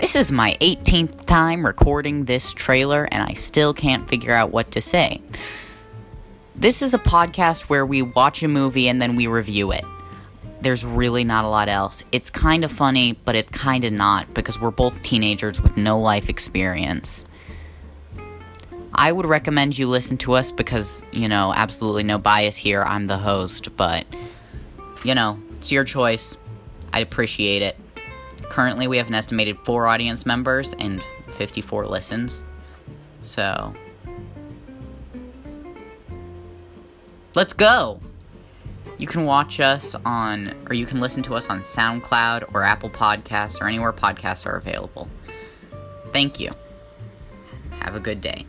This is my 18th time recording this trailer, and I still can't figure out what to say. This is a podcast where we watch a movie and then we review it. There's really not a lot else. It's kind of funny, but it's kind of not because we're both teenagers with no life experience. I would recommend you listen to us because, you know, absolutely no bias here. I'm the host, but, you know, it's your choice. I'd appreciate it. Currently, we have an estimated four audience members and 54 listens. So, let's go! You can watch us on, or you can listen to us on SoundCloud or Apple Podcasts or anywhere podcasts are available. Thank you. Have a good day.